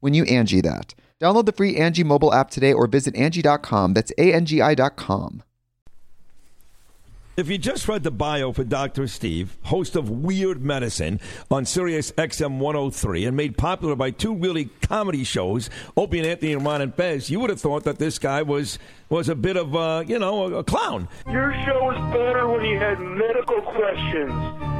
when you Angie that. Download the free Angie mobile app today or visit Angie.com. That's A-N-G-I dot com. If you just read the bio for Dr. Steve, host of Weird Medicine on Sirius XM 103 and made popular by two really comedy shows, Opie and Anthony and Ron and Fez, you would have thought that this guy was was a bit of, uh, you know, a, a clown. Your show was better when you had medical questions.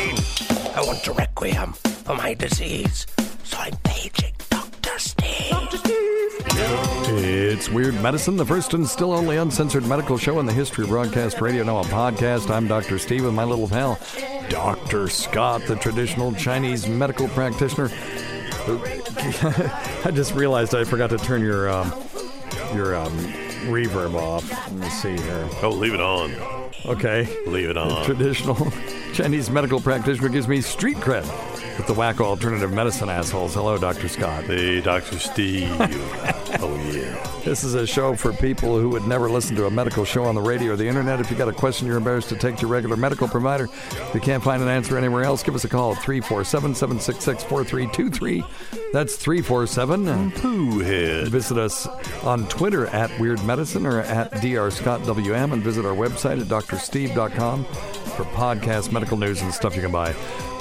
I want a requiem for my disease, so I'm paging Dr. Steve. Dr. Steve. It's Weird Medicine, the first and still only uncensored medical show in the history of broadcast radio. Now a podcast. I'm Dr. Steve with my little pal, Dr. Scott, the traditional Chinese medical practitioner. I just realized I forgot to turn your um, your um, reverb off. Let me see here. Oh, leave it on. Okay. Leave it on. Traditional Chinese medical practitioner gives me street cred with the wacko alternative medicine assholes. Hello, Dr. Scott. Hey, Dr. Steve. oh, yeah. This is a show for people who would never listen to a medical show on the radio or the internet. If you got a question you're embarrassed to take to your regular medical provider, if you can't find an answer anywhere else, give us a call at 347 766 4323. That's 347 Pooh head. Visit us on Twitter at Weird Medicine or at drscottwm and visit our website at drsteve.com for podcast, medical news, and stuff you can buy.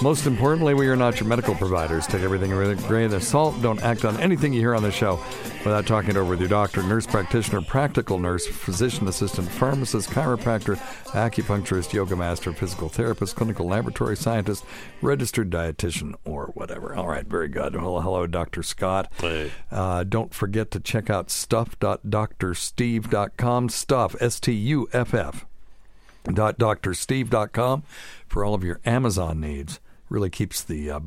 Most importantly, we are not your medical providers. Take everything with a grain of salt. Don't act on anything you hear on the show without talking it over with your doctor, nurse practitioner, practical nurse, physician assistant, pharmacist, chiropractor, acupuncturist, yoga master, physical therapist, clinical laboratory scientist, registered dietitian, or whatever. All right, very good. Well, hello, Dr. Scott. Hey. Uh, don't forget to check out stuff.drsteve.com. Stuff, S T U F F dot drsteve.com for all of your Amazon needs. Really keeps the uh,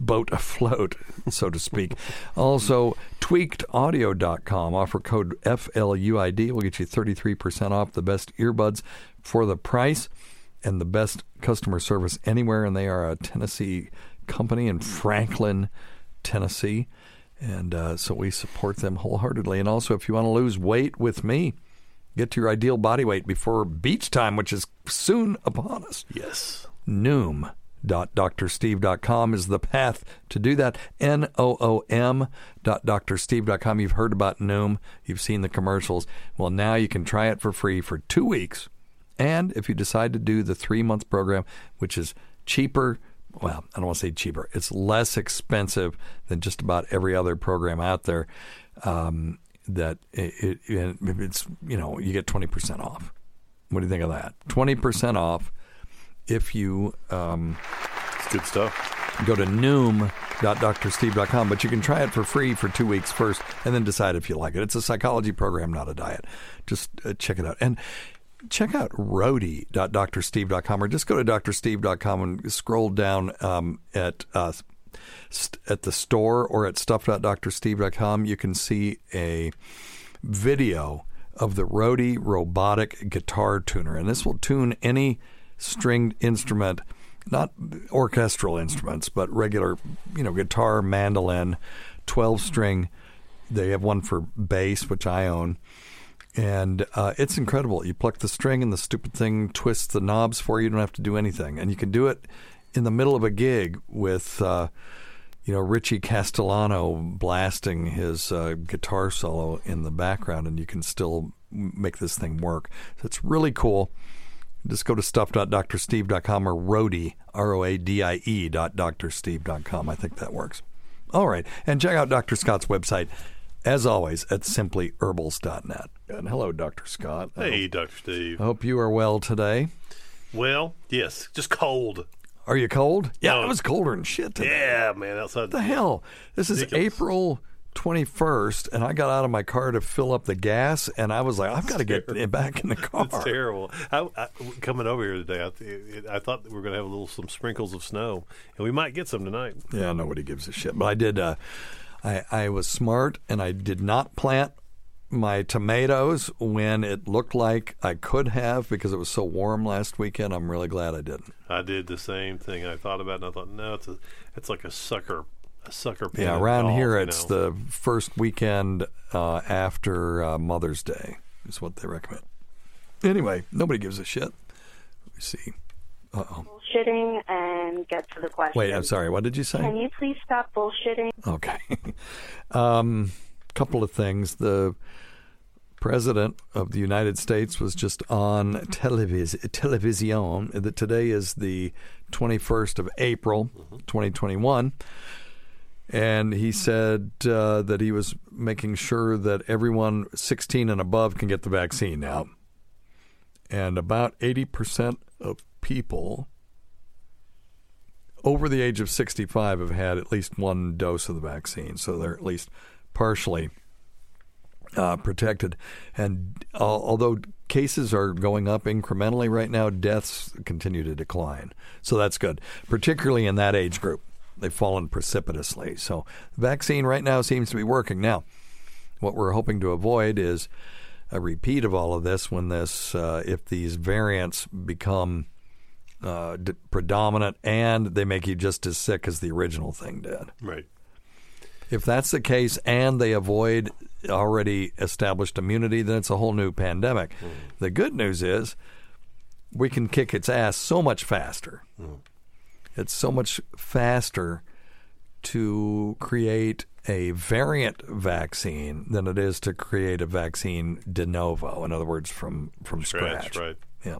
boat afloat, so to speak. also, tweakedaudio.com. Offer code FLUID will get you 33% off the best earbuds for the price and the best customer service anywhere. And they are a Tennessee company in Franklin, Tennessee. And uh, so we support them wholeheartedly. And also, if you want to lose weight with me, get to your ideal body weight before beach time, which is soon upon us. Yes. Noom. drsteve.com is the path to do that. N O O M drsteve.com. You've heard about Noom. You've seen the commercials. Well, now you can try it for free for two weeks And if you decide to do the three month program, which is cheaper, well, I don't want to say cheaper, it's less expensive than just about every other program out there. Um, that it, it, it's you know you get twenty percent off. What do you think of that? Twenty percent off if you um, It's good stuff. go to noom.drsteve.com, but you can try it for free for two weeks first and then decide if you like it. It's a psychology program, not a diet. Just uh, check it out. And check out roadie.drsteve.com or just go to drsteve.com and scroll down um, at uh, st- at the store or at stuff.drsteve.com. You can see a video of the Rode robotic guitar tuner, and this will tune any stringed instrument, not orchestral instruments, but regular, you know, guitar, mandolin, twelve string. They have one for bass, which I own, and uh, it's incredible. You pluck the string, and the stupid thing twists the knobs for you. You don't have to do anything, and you can do it in the middle of a gig with. Uh, you know, Richie Castellano blasting his uh, guitar solo in the background, and you can still make this thing work. So it's really cool. Just go to stuff.drsteve.com or Roadie, R O A D I E dot drsteve.com. I think that works. All right. And check out Dr. Scott's website, as always, at simplyherbals.net. And hello, Dr. Scott. Hey, hope- Dr. Steve. I hope you are well today. Well, yes, just cold. Are you cold? Yeah, No. it was colder than shit today. Yeah, man, outside. What the hell? This is April 21st, and I got out of my car to fill up the gas, and I was like, I've got to get back in the car. It's terrible. I, I, coming over here today, I, I thought we were going to have a little some sprinkles of snow, and we might get some tonight. Yeah, nobody gives a shit. But I did. Uh, I I was smart, and I did not plant my tomatoes when it looked like I could have because it was so warm last weekend. I'm really glad I didn't. I did the same thing. I thought about it, and I thought, no, it's a, it's like a sucker, a sucker. Yeah, around golf, here you it's know. the first weekend uh, after uh, Mother's Day is what they recommend. Anyway, nobody gives a shit. Let me see. Uh oh. bullshitting and get to the question. Wait, I'm sorry. What did you say? Can you please stop bullshitting? Okay. um, couple of things. The president of the United States was just on televis- television. That today is the 21st of April, 2021. And he said uh, that he was making sure that everyone 16 and above can get the vaccine now. And about 80% of people over the age of 65 have had at least one dose of the vaccine, so they're at least partially uh, protected. And al- although cases are going up incrementally right now, deaths continue to decline. So that's good, particularly in that age group. They've fallen precipitously. So the vaccine right now seems to be working. Now, what we're hoping to avoid is a repeat of all of this when this, uh, if these variants become uh, d- predominant and they make you just as sick as the original thing did. right. If that's the case and they avoid already established immunity, then it's a whole new pandemic. The good news is we can kick its ass so much faster. It's so much faster to create a variant vaccine than it is to create a vaccine de novo. In other words, from from Scratch, scratch. right. Yeah.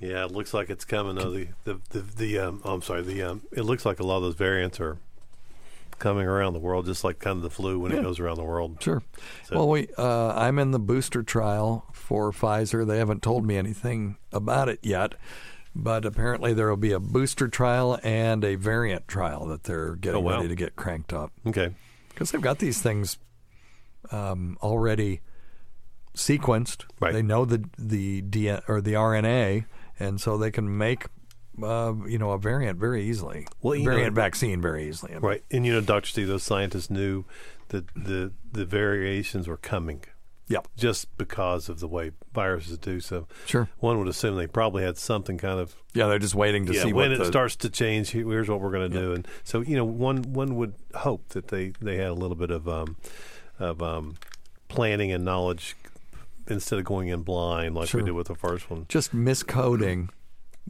Yeah, it looks like it's coming. Though the the the, the um, oh, I'm sorry. The um, it looks like a lot of those variants are coming around the world, just like kind of the flu when it goes around the world. Sure. So- well, we uh, I'm in the booster trial for Pfizer. They haven't told me anything about it yet, but apparently there will be a booster trial and a variant trial that they're getting Oh, wow. ready to get cranked up Okay. because they've got these things um, already sequenced. Right. They know the the DNA or the RNA, and so they can make. Uh, you know, a variant very easily. Well, you know- variant vaccine very easily. I mean. Right, and you know, Doctor Steve, those scientists knew that the the variations were coming Yep. just because of the way viruses do. So, Sure. one would assume they probably had something kind of Yeah, they're just waiting to yeah. see When what it the, starts to change, here's what we're going to do. And so, you know, one one would hope that they they had a little bit of um of um planning and knowledge instead of going in blind like Sure. we did with the first one. just miscoding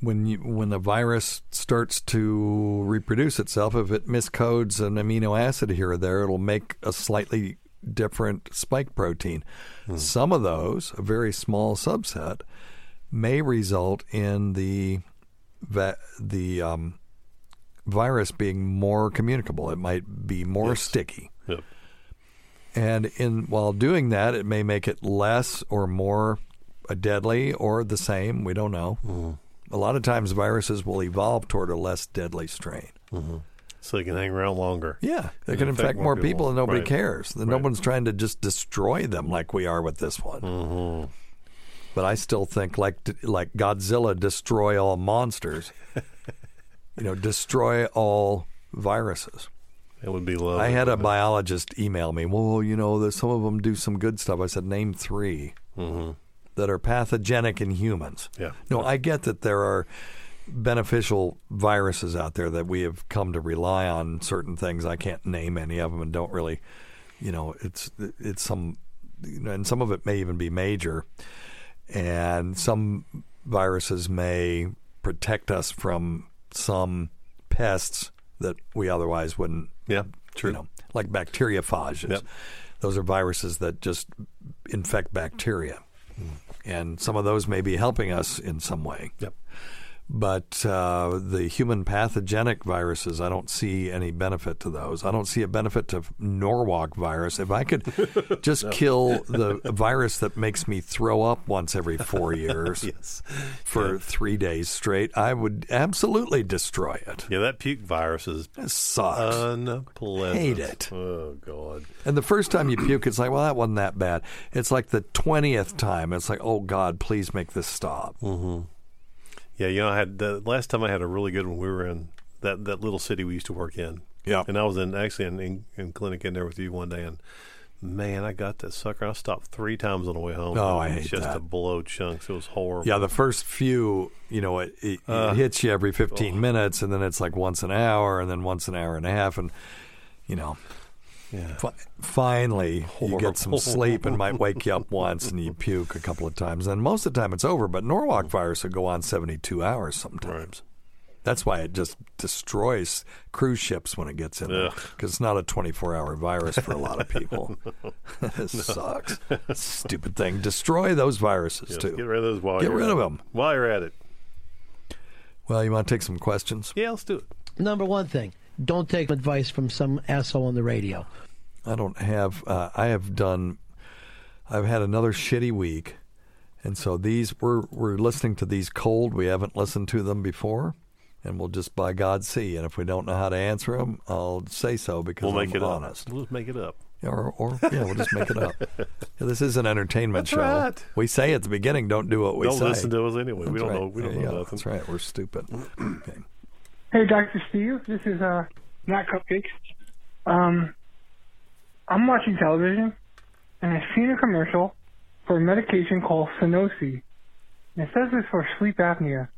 when you when the virus starts to reproduce itself if it miscodes an amino acid here or there it'll make a slightly different spike protein some of those a very small subset may result in the va- the um, virus being more communicable. It might be more Yes. sticky. Yep. And in while doing that, it may make it less or more uh, deadly or the same. We don't know. Mm-hmm. A lot of times, viruses will evolve toward a less deadly strain. So they can hang around longer. Yeah, they can infect infect more more people, people. and nobody Right. cares. Then No one's trying to just destroy them like we are with this one. Mm-hmm. But I still think like like Godzilla, destroy all monsters. you know, destroy all viruses. It would be lovely. I had a biologist email me. Well, you know, there's some of them do some good stuff. I said, name 3 that are pathogenic in humans. Yeah. No, I get that there are beneficial viruses out there that we have come to rely on certain things. I can't name any of them and don't really, you know, it's it's some, you know, and some of it may even be major, and some viruses may protect us from some pests that we otherwise wouldn't. Yeah, true. You know, like bacteriophages. Yep. Those are viruses that just infect bacteria. Hmm. And some of those may be helping us in some way. Yep. But uh, the human pathogenic viruses, I don't see any benefit to those. I don't see a benefit to Norwalk virus. If I could just kill the virus that makes me throw up once every four years Yes. for three days straight, I would absolutely destroy it. Yeah, that puke virus is It sucks. unpleasant. Hate it. Oh God. And the first time you puke, it's like, well, that wasn't that bad. It's like the twentieth time, it's like, oh God, please make this stop. Yeah, you know, I had the last time I had a really good one. We were in that that little city we used to work in. Yeah. and I was in actually in, in, in clinic in there with you one day, and man, I got that sucker. I stopped three times on the way home. Oh, I hate just that. to blow chunks. It was horrible. Yeah, the first few, you know, it, it, it uh, hits you every 15 minutes, and then it's like once an hour, and then once an hour and a half, and you know, yeah. fi- finally you get some sleep and might wake you up once, and you puke a couple of times. And most of the time it's over. But Norwalk mm. virus will go on 72 hours sometimes. That's why it just destroys cruise ships when it gets in there because it's not a 24 hour virus for a lot of people. it sucks. Stupid thing. Destroy those viruses Yes, too. Get rid of those while Get you're rid at of them while you're at it. Well, you want to take some questions? Yeah, let's do it. Number one thing, don't take advice from some asshole on the radio. I don't have. Uh, I have done. I've had another shitty week, and so these we're we're listening to these cold. We haven't listened to them before, and we'll just by God see. And if we don't know how to answer them, I'll say so because We'll make I'm it honest. up. We'll just make it up. Or, or yeah, we'll just make it up. Yeah, this is an entertainment That's show. right. We say at the beginning, don't do what we Don't say. listen to us anyway. we don't right. know. We don't There you know go. nothing. That's right. We're stupid. Okay. Hey, Dr. Steve. This is uh, Matt Cupcakes. Um, I'm watching television, and I've seen a commercial for a medication called Sunosi. And it says it's for sleep apnea,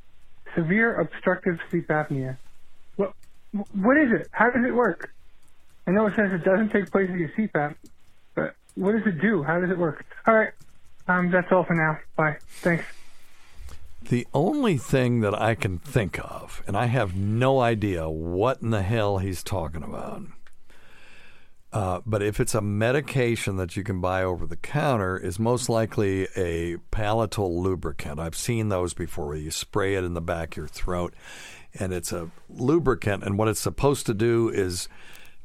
severe obstructive sleep apnea. What, what is it? How does it work? I know it says it doesn't take place in your CPAP, but what does it do? How does it work? All right. Um, that's all for now. Bye. Thanks. The only thing that I can think of, and I have no idea what in the hell he's talking about, uh, but if it's a medication that you can buy over the counter, is most likely a palatal lubricant. I've seen those before where you spray it in the back of your throat, and it's a lubricant. And what it's supposed to do is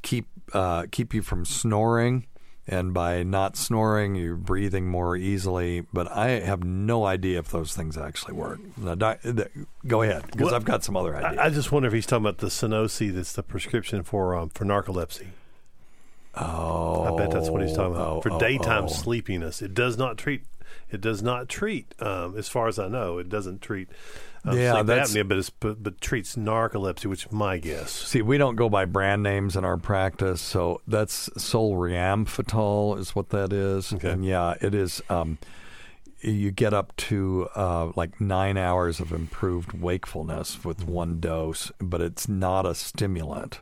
keep uh, keep you from snoring. And by not snoring, you're breathing more easily. But I have no idea if those things actually work. Now, doc, go ahead, because Well, I've got some other ideas. I, I just wonder if he's talking about the Sunosi that's the prescription for um, for narcolepsy. Oh, I bet that's what he's talking about oh, for oh, daytime oh. sleepiness. It does not treat. It does not treat. Um, as far as I know, it doesn't treat uh, Yeah, sleep that's- apnea, but, it's, but but treats narcolepsy, which is my guess. See, we don't go by brand names in our practice, so that's solriamfetol is what that is. Okay. And yeah, it is. Um, you get up to uh, like nine hours of improved wakefulness with one dose, but it's not a stimulant.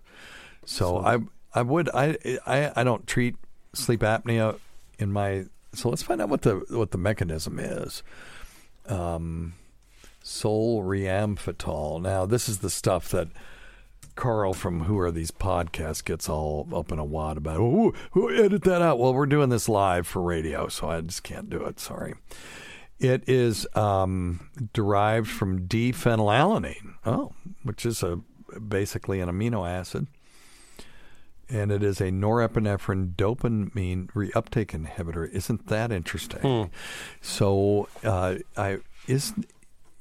So, I I would I, I I don't treat sleep apnea in my. So let's find out what the what the mechanism is. Um, solriamfetol. Now, this is the stuff that Carl from Who Are These Podcasts gets all up in a wad about. Oh, who edit that out? Well, we're doing this live for radio, so I just can't do it. Sorry. It is um, derived from D-phenylalanine. Oh, which is a basically an amino acid, and it is a norepinephrine dopamine reuptake inhibitor. Isn't that interesting? So, uh, I is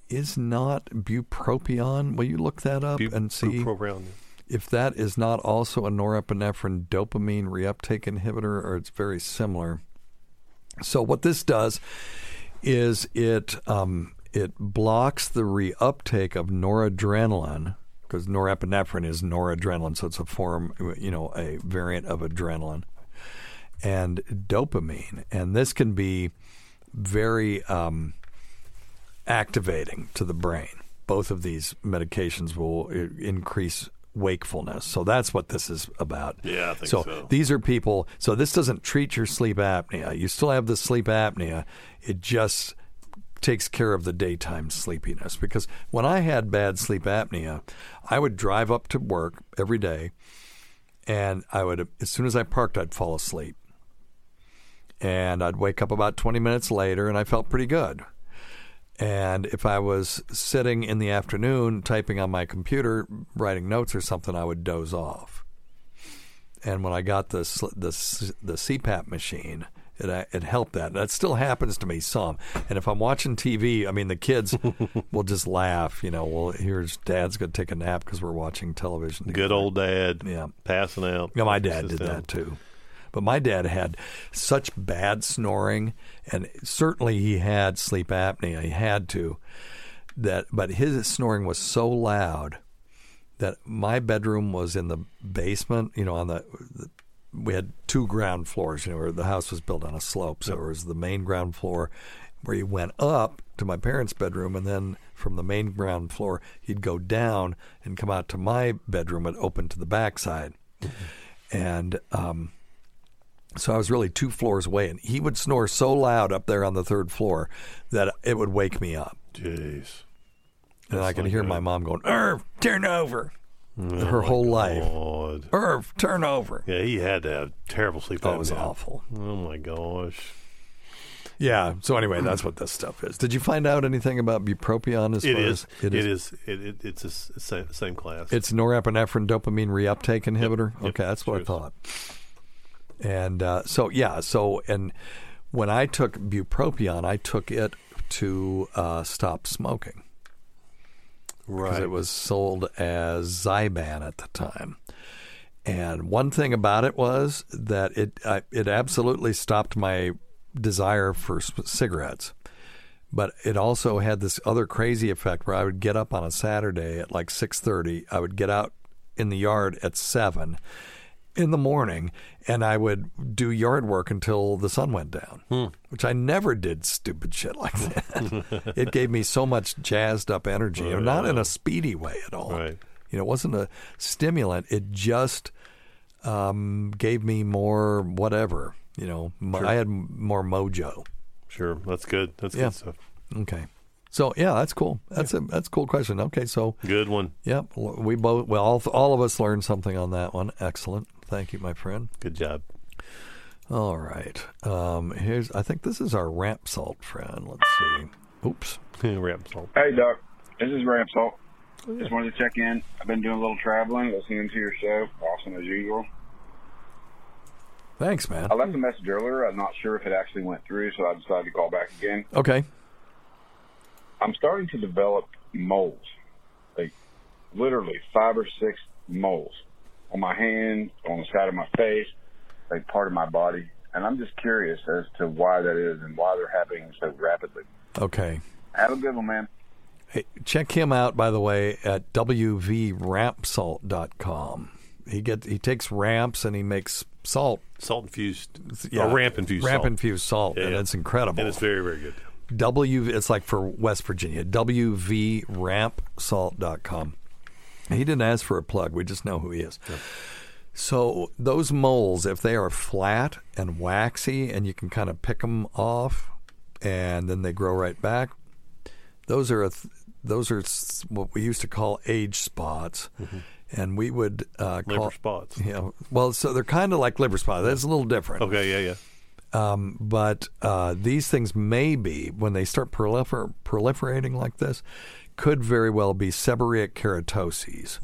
is not bupropion. Will you look that up Bu- and see bupropion. if that is not also a norepinephrine dopamine reuptake inhibitor, or it's very similar? So, what this does is it um, it blocks the reuptake of noradrenaline because norepinephrine is noradrenaline, so it's a form, you know, a variant of adrenaline, and dopamine, and this can be very um, activating to the brain. Both of these medications will increase wakefulness. So that's what this is about. Yeah, so. so. These are people. So this doesn't treat your sleep apnea. You still have the sleep apnea. It just takes care of the daytime sleepiness. Because when I had bad sleep apnea, I would drive up to work every day, and I would as soon as I parked, I'd fall asleep, and I'd wake up about twenty minutes later, and I felt pretty good. And if I was sitting in the afternoon typing on my computer, writing notes or something, I would doze off. And when I got the the the CPAP machine, it it helped that. That still happens to me some. And if I'm watching TV, I mean the kids will just laugh. You know, well here's Dad's going to take a nap because we're watching television. Good old dad. Yeah. Passing out. Yeah, my dad did down. that too. But my dad had such bad snoring, and certainly he had sleep apnea. He had to. That, but his snoring was so loud that my bedroom was in the basement. You know, on the, the we had two ground floors. You know, where the house was built on a slope, so it was the main ground floor where you went up to my parents' bedroom, and then from the main ground floor you'd go down and come out to my bedroom and opened to the backside. And um, so I was really two floors away, and he would snore so loud up there on the third floor that it would wake me up. Jeez. And I could not hear good. my mom going, Irv, turn over. Oh Her whole life. God. Irv, turn over. Yeah, he had to have terrible sleep That was awful. Oh my gosh. Yeah. So anyway, that's what this stuff is. Did you find out anything about bupropion? As It far is. as It is. It, it, it's the same, same class. It's norepinephrine dopamine reuptake inhibitor. Yep. Okay, that's what I thought. And uh, so yeah, so and when I took bupropion, I took it to uh, stop smoking. Because right. it was sold as Zyban at the time. And one thing about it was that it I, it absolutely stopped my desire for cigarettes. But it also had this other crazy effect where I would get up on a Saturday at like 6:30, I would get out in the yard at 7 in the morning and I would do yard work until the sun went down, which I never did stupid shit like that. it gave me so much jazzed up energy, and not in a speedy way at all. Right. You know, it wasn't a stimulant. It just um, gave me more whatever. You know, mo- I had more mojo. Sure. That's good. That's Yeah. good stuff. Okay. So yeah, that's cool. That's a that's a cool question. Okay, so Good one. yep, we both well all, all of us learned something on that one. Excellent. Thank you, my friend. Good job. All right. Um, here's I think this is our ramp salt friend. Let's see. Oops. Ramp salt. Hey, Doc. This is Ramp Salt. Just wanted to check in. I've been doing a little traveling, listening to your show. Awesome as usual. Thanks, man. I left a message earlier. I'm not sure if it actually went through, so I decided to call back again. Okay. I'm starting to develop moles, like literally five or six moles on my hand, on the side of my face, like part of my body. And I'm just curious as to why that is and why they're happening so rapidly. Okay. Have a good one, man. Hey, check him out, by the way, at wvrampsalt.com. He get he takes ramps and he makes salt, Salt infused. Yeah. Or ramp infused ramp salt. infused salt, Yeah, and yeah. it's incredible. And it's very, very good. W. It's like for West Virginia. wvrampsalt.com. He didn't ask for a plug. We just know who he is. So those moles, if they are flat and waxy, and you can kind of pick them off, and then they grow right back. Those are a th- those are what we used to call age spots, and we would uh, Liver call spots. Yeah, well, so they're kind of like liver spots. That's a little different. Okay, yeah, yeah. Um, but uh, these things may be, when they start prolifer- proliferating like this, could very well be seborrheic keratoses.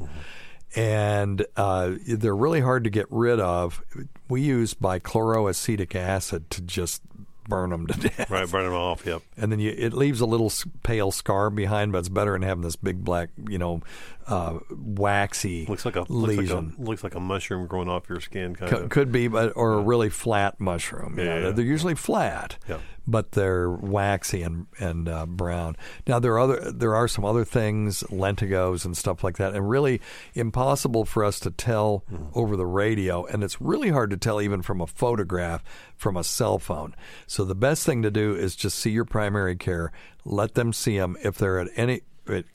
And uh, they're really hard to get rid of. We use bichloroacetic acid to just burn them to death. Right, burn them off. Yep. And then you, it leaves a little pale scar behind, but it's better than having this big black, you know, uh, waxy Looks like a looks lesion. like a, looks like a mushroom growing off your skin, kind Could, of. could be, but or a really flat mushroom. know. Yeah, yeah. They're usually flat, Yeah. but they're waxy and and uh, brown. Now there are other there are some other things, lentigos and stuff like that, and really impossible for us to tell Mm-hmm. over the radio, and it's really hard to tell even from a photograph from a cell phone. So the best thing to do is just see your primary care, let them see them. If they're at any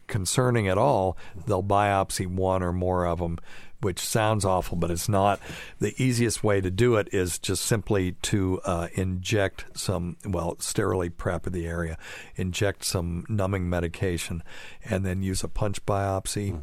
concerning at all, they'll biopsy one or more of them, which sounds awful, but it's not. The easiest way to do it is just simply to uh, inject some, well, sterilely prep the area, inject some numbing medication, and then use a punch biopsy.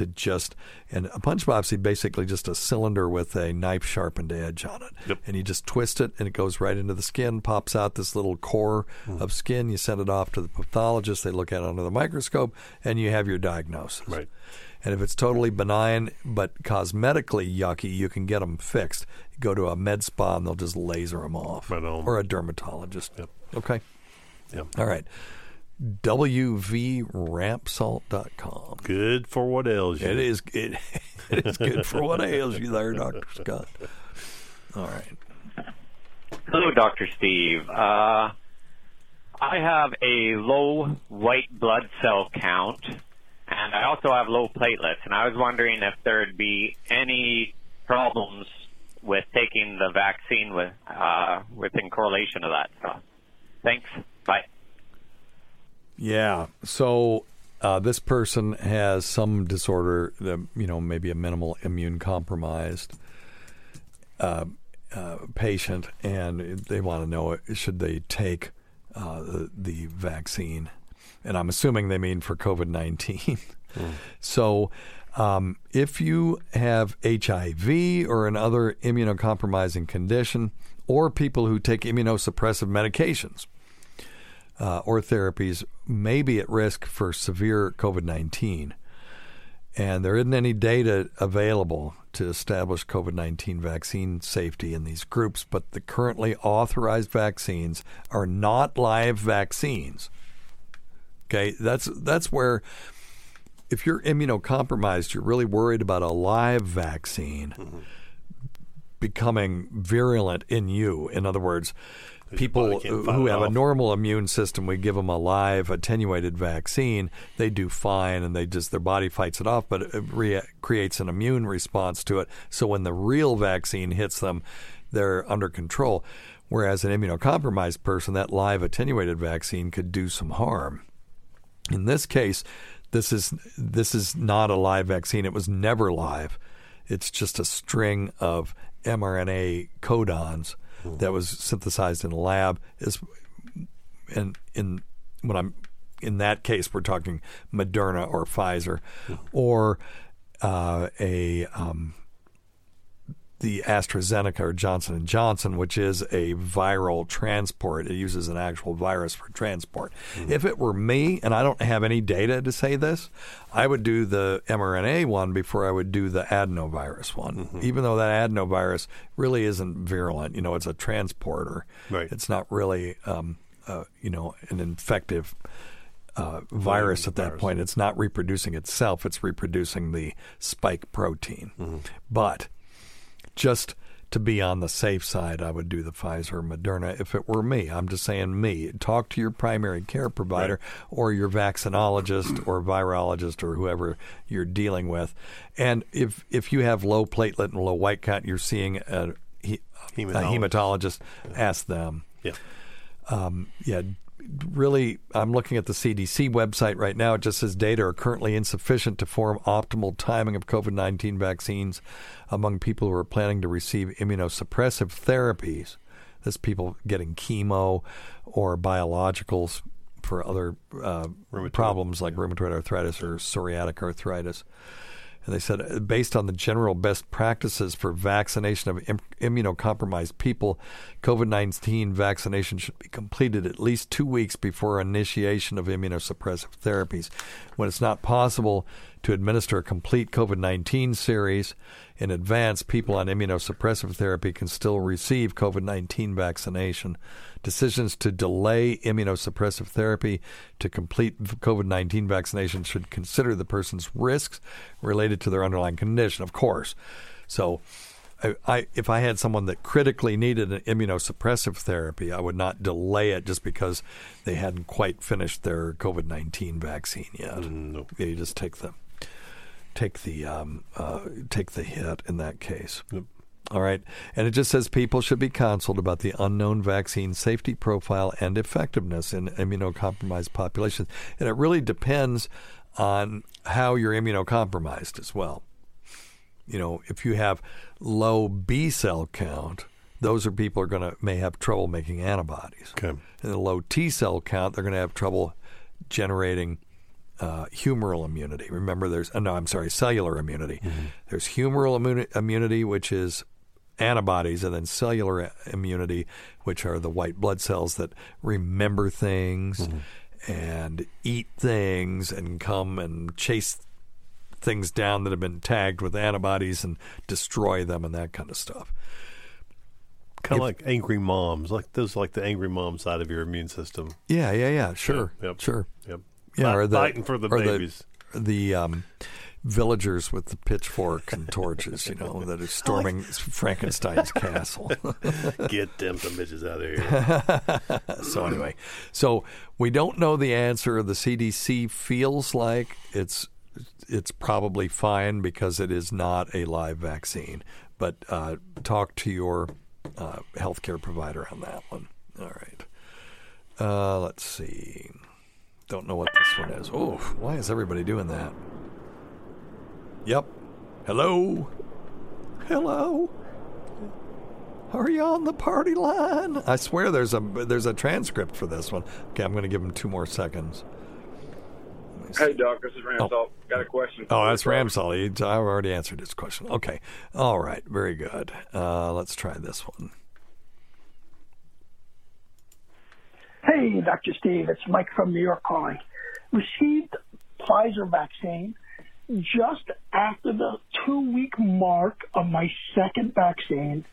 To just and a punch biopsy basically just a cylinder with a knife sharpened edge on it, and you just twist it and it goes right into the skin, pops out this little core hmm. of skin. You send it off to the pathologist. They look at it under the microscope, and you have your diagnosis. Right. And if it's totally benign but cosmetically yucky, you can get them fixed. You go to a med spa and they'll just laser them off, Right or a dermatologist. Yep. Okay. Yep. All right. WVRampsalt.com. Good for what ails you. It is it, it is good for what ails you there, Doctor Scott. All right. Hello, Dr. Steve. Uh, I have a low white blood cell count, and I also have low platelets, and I was wondering if there'd be any problems with taking the vaccine with uh, within correlation to that. So, thanks. Bye. Yeah. So uh, this person has some disorder, that, you know, maybe a minimal immune compromised uh, uh, patient, and they want to know should they take uh, the, the vaccine. And I'm assuming they mean for COVID 19. So um, if you have HIV or another immunocompromising condition, or people who take immunosuppressive medications, uh, or therapies may be at risk for severe COVID 19. And there isn't any data available to establish COVID 19 vaccine safety in these groups, but the currently authorized vaccines are not live vaccines. Okay, that's, that's where if you're immunocompromised, you're really worried about a live vaccine becoming virulent in you. In other words, people body can't fight who have a normal immune system, we give them a live attenuated vaccine, they do fine and they just their body fights it off, but it rea- creates an immune response to it. So when the real vaccine hits them, they're under control. Whereas an immunocompromised person, that live attenuated vaccine could do some harm. In this case, this is this is not a live vaccine. It was never live. It's just a string of mRNA codons that was synthesized in a lab. Is and in when I'm in that case, we're talking Moderna or Pfizer, or uh, a um, the AstraZeneca or Johnson and Johnson, which is a viral transport. It uses an actual virus for transport. If it were me, and I don't have any data to say this, I would do the mRNA one before I would do the adenovirus one, even though that adenovirus really isn't virulent. You know, it's a transporter. Right. It's not really, um, uh, you know, an infective uh, virus at that virus. point. It's not reproducing itself. It's reproducing the spike protein. But just to be on the safe side, I would do the Pfizer or Moderna if it were me. I'm just saying me. Talk to your primary care provider or your vaccinologist or virologist or whoever you're dealing with. And if if you have low platelet and low white count, you're seeing a, he- a Hematologist. hematologist. Ask them. Yeah. Um, yeah, really, I'm looking at the CDC website right now. It just says data are currently insufficient to form optimal timing of COVID 19 vaccines among people who are planning to receive immunosuppressive therapies. That's people getting chemo or biologicals for other uh, problems like rheumatoid arthritis or psoriatic arthritis. And they said, uh, based on the general best practices for vaccination of Im- immunocompromised people, COVID 19 vaccination should be completed at least two weeks before initiation of immunosuppressive therapies. When it's not possible to administer a complete COVID 19 series in advance, people on immunosuppressive therapy can still receive COVID 19 vaccination. Decisions to delay immunosuppressive therapy to complete COVID 19 vaccination should consider the person's risks related to their underlying condition, of course. So, I, I, if I had someone that critically needed an immunosuppressive therapy, I would not delay it just because they hadn't quite finished their COVID 19 vaccine yet. no. Yeah, you just take the take the um, uh, take the hit in that case. All right, and it just says people should be counseled about the unknown vaccine safety profile and effectiveness in immunocompromised populations, and it really depends on how you're immunocompromised as well. You know, if you have low B cell count, those are people are going to may have trouble making antibodies. Okay. And a low T cell count, they're going to have trouble generating uh, humoral immunity. Remember, there's uh, no, I'm sorry, cellular immunity. There's humoral immuni- immunity, which is antibodies, and then cellular immunity, which are the white blood cells that remember things and eat things and come and chase things down that have been tagged with antibodies and destroy them and that kind of stuff. Kind of like angry moms, like those, like the angry mom side of your immune system. Yeah, yeah, yeah. Sure, Yep, yep, sure. yep. Yeah, Fight- or the, fighting for the babies. The, the um, villagers with the pitchfork and torches, you know, that are storming Frankenstein's castle. Get them some bitches out of here. so anyway, so we don't know the answer. The CDC feels like it's it's probably fine because it is not a live vaccine. But uh, talk to your uh, healthcare provider on that one. All right. Uh, let's see. Don't know what this one is. Oh, why is everybody doing that? Yep. Hello. Hello. Are you on the party line? I swear there's a there's a transcript for this one. Okay, I'm going to give him two more seconds. Hey, Doc, this is Ramp Salt. Got a question. Oh, that's Ramp Salt. He- I've already answered his question. Okay. All right. Very good. Uh, let's try this one. Hey, Dr. Steve, it's Mike from New York calling. Received Pfizer vaccine just after the two week mark of my second vaccine.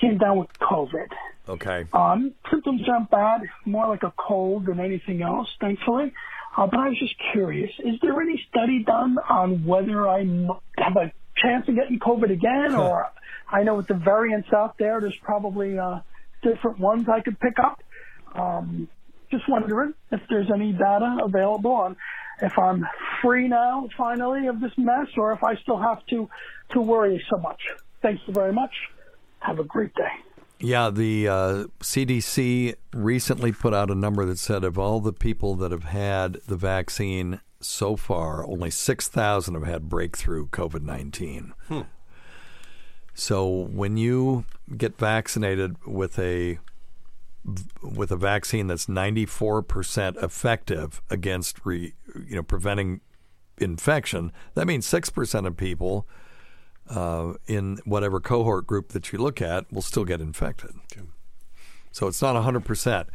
Came down with COVID. Okay. Um, symptoms aren't bad, more like a cold than anything else, thankfully. Uh, but I was just curious, is there any study done on whether I m- have a chance of getting COVID again? or I know with the variants out there, there's probably uh, different ones I could pick up. Um, just wondering if there's any data available on if I'm free now, finally, of this mess, or if I still have to, to worry so much. Thanks you very much. Have a great day. Yeah, the uh, CDC recently put out a number that said of all the people that have had the vaccine so far, only 6,000 have had breakthrough COVID 19. Hmm. So when you get vaccinated with a with a vaccine that's 94% effective against re, you know preventing infection, that means 6% of people uh, in whatever cohort group that you look at will still get infected. So it's not 100%,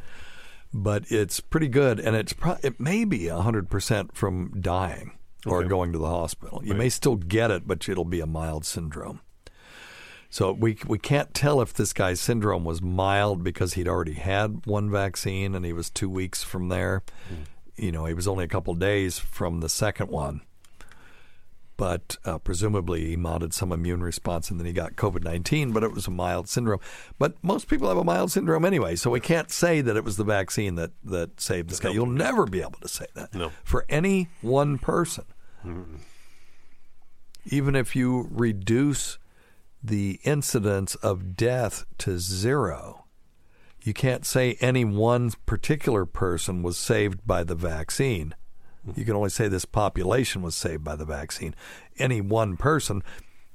but it's pretty good and it's pro- it may be 100% from dying or Okay. going to the hospital. You Right. may still get it, but it'll be a mild syndrome. So we we can't tell if this guy's syndrome was mild because he'd already had one vaccine and he was two weeks from there. You know, he was only a couple days from the second one, but uh, presumably he mounted some immune response and then he got COVID nineteen. But it was a mild syndrome. But most people have a mild syndrome anyway, so we can't say that it was the vaccine that that saved this guy. You'll never be able to say that No. for any one person even if you reduce the incidence of death to zero, you can't say any one particular person was saved by the vaccine. You can only say this population was saved by the vaccine. Any one person,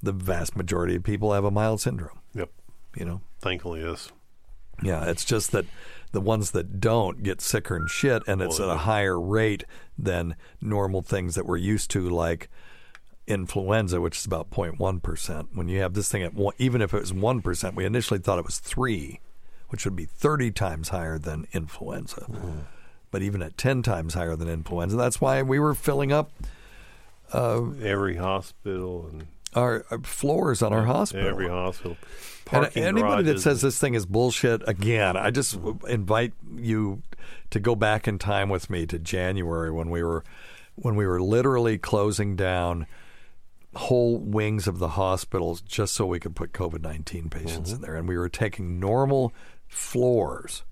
the vast majority of people have a mild syndrome. Yep. You know? Thankfully, yes. Yeah, it's just that the ones that don't get sicker and shit, and it's Well, at a higher rate than normal things that we're used to, like influenza, which is about 0.1 percent. When you have this thing at one, even if it was one percent, we initially thought it was three, which would be 30 times higher than influenza. But even at 10 times higher than influenza, that's why we were filling up uh, every hospital and our, our floors on our hospital. every hospital. And Parking anybody that says this thing is bullshit, again, I just w- invite you to go back in time with me to January when we were when we were literally closing down whole wings of the hospitals just so we could put COVID nineteen patients mm-hmm. in there, and we were taking normal floors.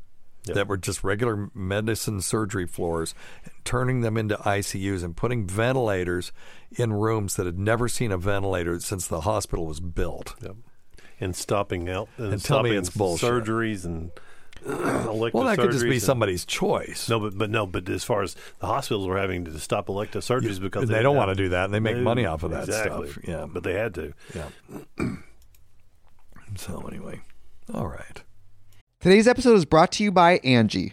That were just regular medicine surgery floors, and turning them into ICUs and putting ventilators in rooms that had never seen a ventilator since the hospital was built. and stopping out and, And tell me stopping it's bullshit. surgeries and elective Well, that could just be and- somebody's choice. No, but but no, but as far as the hospitals were having to stop elective surgeries because they didn't don't have- wanna do that, and they make No, money off of that exactly. stuff. Yeah. but they had to. Yeah. So anyway, all right. Today's episode is brought to you by Angie.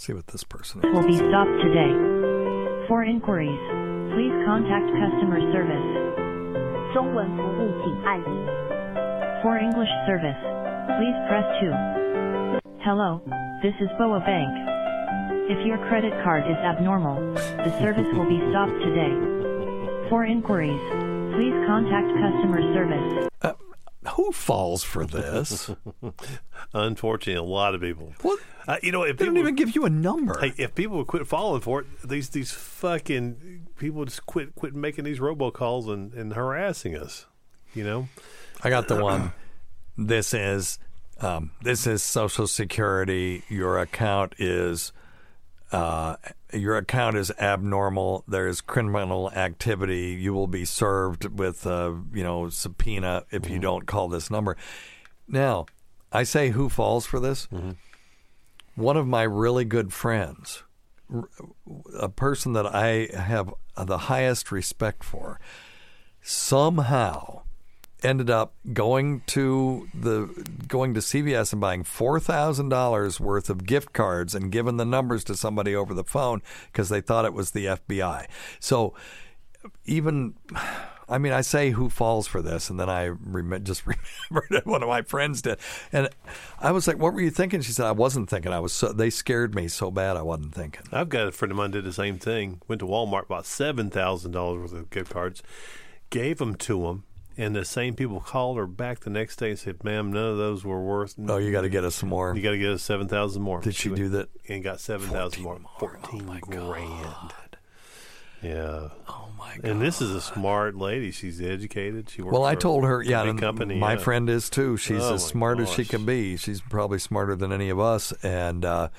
see what this person will be stopped today. For inquiries, please contact customer service. 中文服务请按一。 For English service, please press 2. Hello, this is Boa Bank. If your credit card is abnormal, the service will be stopped today. For inquiries, please contact customer service. Who falls for this? Unfortunately, a lot of people. Uh, you know, if They don't even give you a number. Hey, if people would quit falling for it, these these fucking people just quit quit making these robocalls and, and harassing us. You know, I got the one. This is um, this is Social Security. Your account is uh, your account is abnormal. There's criminal activity. You will be served with a you know subpoena if you don't call this number. Now, I say who falls for this? Mm-hmm. One of my really good friends, a person that I have the highest respect for, somehow ended up going to the going to CVS and buying four thousand dollars worth of gift cards and giving the numbers to somebody over the phone because they thought it was the FBI. So even I mean, I say who falls for this, and then I rem- just remembered that one of my friends did, and I was like, "What were you thinking?" She said, "I wasn't thinking. I was so they scared me so bad, I wasn't thinking." I've got a friend of mine did the same thing. Went to Walmart, bought seven thousand dollars worth of gift cards, gave them to him, and the same people called her back the next day and said, "Ma'am, none of those were worth." Oh, you got to get us some more. You got to get us seven thousand more. Did she do that? And got seven thousand more. Fourteen oh, grand. Yeah. Oh my god. And this is a smart lady. She's educated. She works. Well, I told her, yeah, and company. my yeah. friend is too. She's Oh, as smart as she can be. She's probably smarter than any of us. And uh,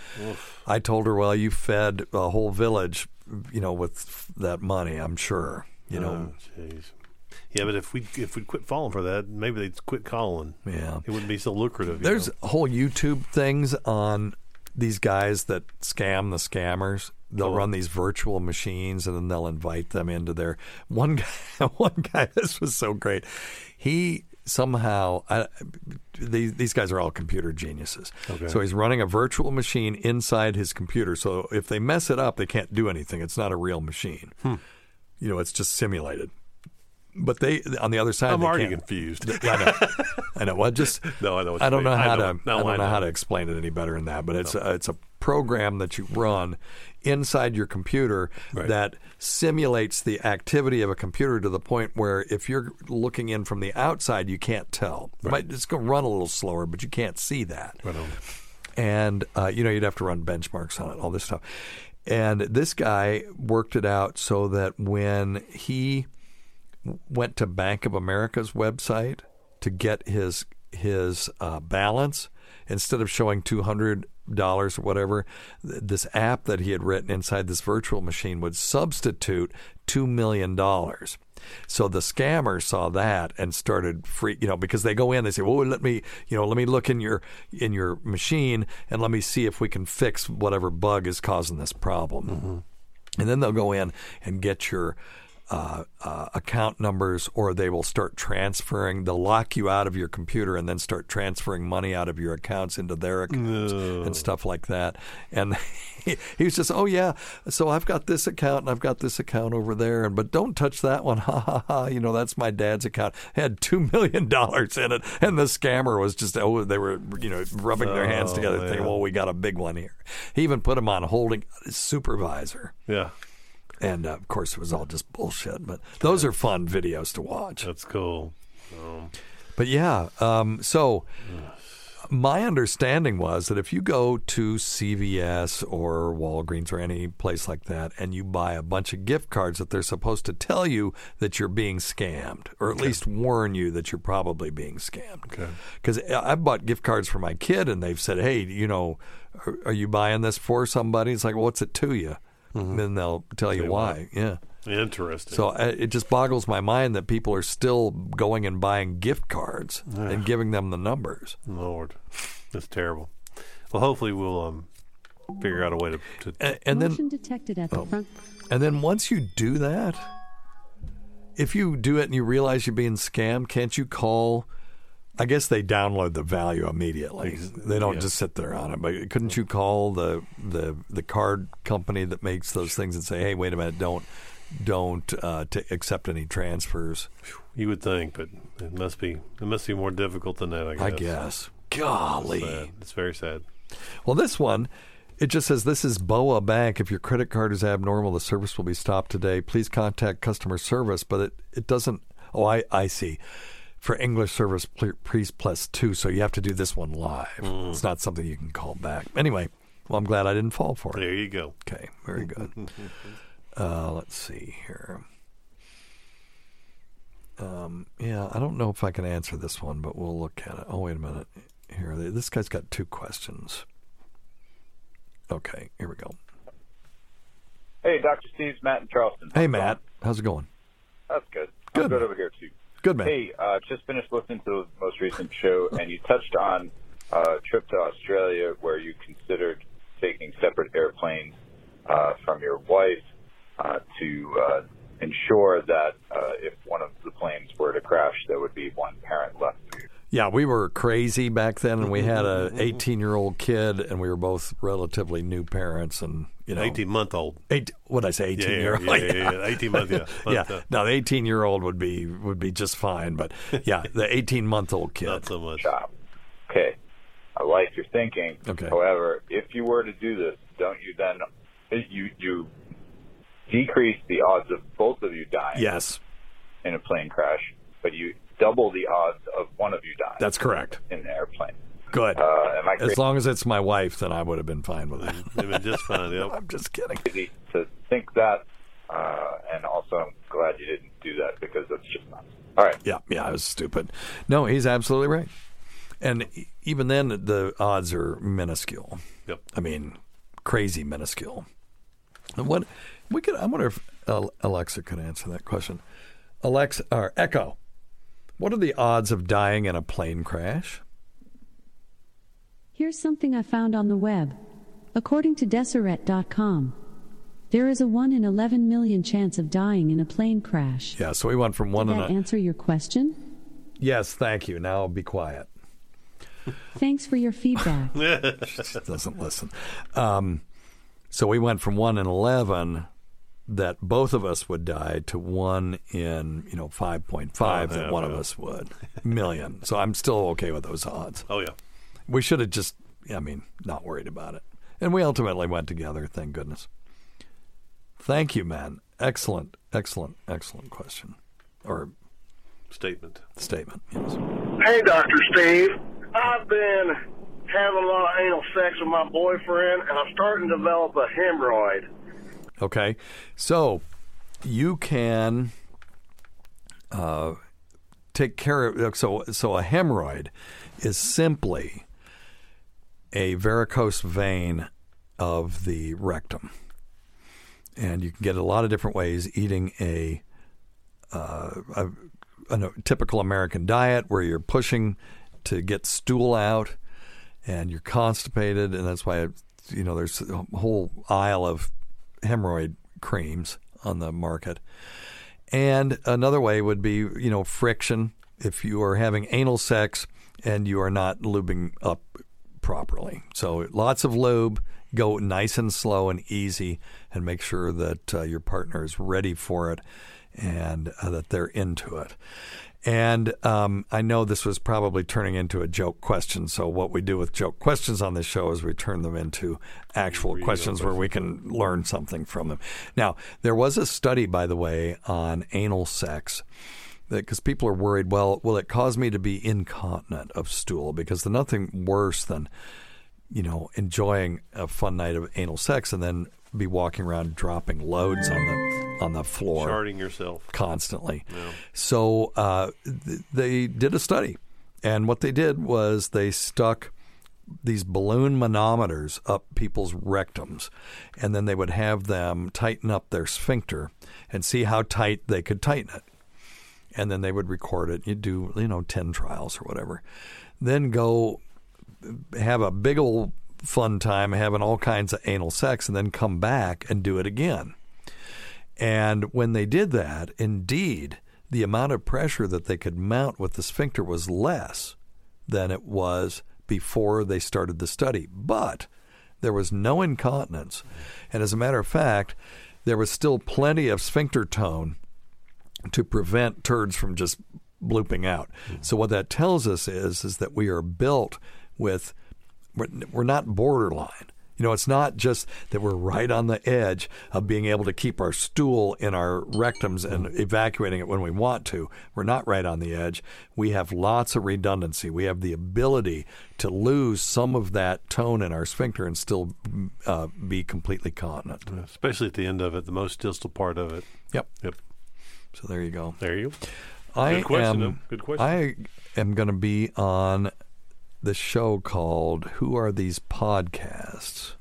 I told her, well, you fed a whole village, you know, with that money. I'm sure. You know, Oh, jeez. Yeah, but if we if we quit falling for that, maybe they'd quit calling. Yeah. it wouldn't be so lucrative. There's know? whole YouTube things on these guys that scam the scammers. They'll run these virtual machines and then they'll invite them into their one guy. One guy, this was so great. He somehow I, these these guys are all computer geniuses. Okay. So he's running a virtual machine inside his computer. So if they mess it up, they can't do anything. It's not a real machine. Hmm. You know, it's just simulated. But they on the other side, I'm already can't- confused. I know. I know. Well, just No, I know I don't know how know. to. No, I don't I know how to explain it any better than that. But it's a, it's a program that you run inside your computer that simulates the activity of a computer to the point where if you're looking in from the outside, you can't tell. It might, it's going to run a little slower, but you can't see that Right and uh, you know you'd have to run benchmarks on it, all this stuff. And this guy worked it out so that when he went to Bank of America's website to get his his uh, balance, instead of showing two hundred dollars or whatever, th- this app that he had written inside this virtual machine would substitute two million dollars. So the scammer saw that and started free, you know, because they go in, they say, "Well, let me, you know, let me look in your in your machine and let me see if we can fix whatever bug is causing this problem." And then they'll go in and get your uh, uh, account numbers, or they will start transferring. They'll lock you out of your computer and then start transferring money out of your accounts into their accounts and stuff like that. And he, he was just, oh yeah, so I've got this account and I've got this account over there, and but don't touch that one. Ha ha ha! You know that's my dad's account. It had two million dollars in it, and the scammer was just, oh, they were you know rubbing their hands Oh, together, thinking, man. well, we got a big one here. He even put him on holding supervisor. Yeah. And uh, of course, it was all just bullshit. But those are fun videos to watch. That's cool. Um, But yeah, um, so my understanding was that if you go to CVS or Walgreens or any place like that and you buy a bunch of gift cards, that they're supposed to tell you that you're being scammed, or at least warn you that you're probably being scammed. Okay. Because I bought gift cards for my kid, and they've said, "Hey, you know, are, are you buying this for somebody?" It's like, well, "What's it to you?" And then they'll tell you Say why. Yeah. Interesting. So uh, it just boggles my mind that people are still going and buying gift cards and giving them the numbers. Lord, that's terrible. Well, hopefully we'll um, figure out a way to. to And, and then, detected at the Oh. front. and then once you do that, if you do it and you realize you're being scammed, can't you call? I guess they download the value immediately. They don't yeah. just sit there on it. But couldn't you call the the the card company that makes those things and say, "Hey, wait a minute, don't don't uh, t- accept any transfers." you would think, but it must be it must be more difficult than that. I guess. I guess. Golly. It's. It's very sad. Well, this one, it just says this is BOA Bank. If your credit card is abnormal, the service will be stopped today. Please contact customer service. But it, it doesn't. Oh, I, I see. For English service, priest plus two. So you have to do this one live. It's not something you can call back. Anyway, well, I'm glad I didn't fall for it. There you go. Okay, very good. uh, let's see here. Um, yeah, I don't know if I can answer this one, but we'll look at it. Oh, wait a minute. Here, this guy's got two questions. Okay, here we go. Hey, Dr. Steve's Matt in Charleston. Hey, Matt. How's it going? That's good. Good, I'm good over here too. Good, man. Hey, uh, just finished listening to the most recent show, and you touched on uh, a trip to Australia where you considered taking separate airplanes uh, from your wife uh, to uh, ensure that uh, if one of the planes were to crash, there would be one parent left. Yeah, we were crazy back then, and we mm-hmm, had a mm-hmm, mm-hmm. 18 year old kid, and we were both relatively new parents, and you know, 18 month old. Eight, what I say, 18 Yeah, year old? yeah, yeah, yeah, 18 month, yeah. yeah. Month, uh. No, the 18 year old would be would be just fine, but yeah, the 18 month old kid. Not so much. Okay, I like your thinking. Okay. However, if you were to do this, don't you then you you decrease the odds of both of you dying? Yes, in a plane crash, but you double the odds of one of you dying. That's correct. In the airplane. Good. Uh, am I as long as it's my wife, then I would have been fine with it. They've been just fine. Yep. I'm just kidding. to think that, uh, and also I'm glad you didn't do that because that's just not. All right. Yeah, yeah, I was stupid. No, he's absolutely right. And even then, the odds are minuscule. Yep. I mean, crazy minuscule. And what we could, I wonder if Alexa could answer that question. Alexa or Echo, what are the odds of dying in a plane crash? Here's something I found on the web. According to Deseret.com, there is a 1 in 11 million chance of dying in a plane crash. Yeah, so we went from one Did and that a. answer your question? Yes, thank you. Now be quiet. Thanks for your feedback. She doesn't listen. Um, so we went from one in eleven that both of us would die to one in you know five point five Oh, that yeah, one of us would million. So I'm still okay with those odds. Oh, yeah. We should have just, I mean, not worried about it. And we ultimately went together. Thank goodness. Thank you, man. Excellent, excellent, excellent question or Statement. statement. Yes. Hey, Dr. Steve. I've been having a lot of anal sex with my boyfriend, and I'm starting to develop a hemorrhoid. Okay, so you can uh, take care of. So, so a hemorrhoid is simply a varicose vein of the rectum, and you can get a lot of different ways. Eating a, uh, a, a typical American diet where you're pushing to get stool out, and you're constipated, and that's why you know there's a whole aisle of hemorrhoid creams on the market. And another way would be, you know, friction. If you are having anal sex and you are not lubing up properly, so lots of lube. Go nice and slow and easy, and make sure that uh, your partner is ready for it and uh, that they're into it. And um, I know this was probably turning into a joke question. So what we do with joke questions on this show is we turn them into actual questions where we can learn something from them. Now, there was a study, by the way, on anal sex because people are worried. Well, will it cause me to be incontinent of stool? Because there's nothing worse than you know enjoying a fun night of anal sex and then be walking around dropping loads on the on the floor Charting yourself. constantly. Yeah. So uh, th- they did a study, and what they did was they stuck these balloon manometers up people's rectums, and then they would have them tighten up their sphincter and see how tight they could tighten it. And then they would record it. You'd do, you know, ten trials or whatever. Then go have a big old fun time having all kinds of anal sex, and then come back and do it again. And when they did that, indeed, the amount of pressure that they could mount with the sphincter was less than it was before they started the study. But there was no incontinence. And as a matter of fact, there was still plenty of sphincter tone to prevent turds from just blooping out. Hmm. So what that tells us is is that we are built with we're, we're not borderline. You know, it's not just that we're right on the edge of being able to keep our stool in our rectums and evacuating it when we want to. We're not right on the edge. We have lots of redundancy. We have the ability to lose some of that tone in our sphincter and still uh, be completely continent. Especially at the end of it, the most distal part of it. Yep. Yep. So there you go. There you go. I Good question, am. Good question. I am going to be on the show called "Who Are These Podcasts,"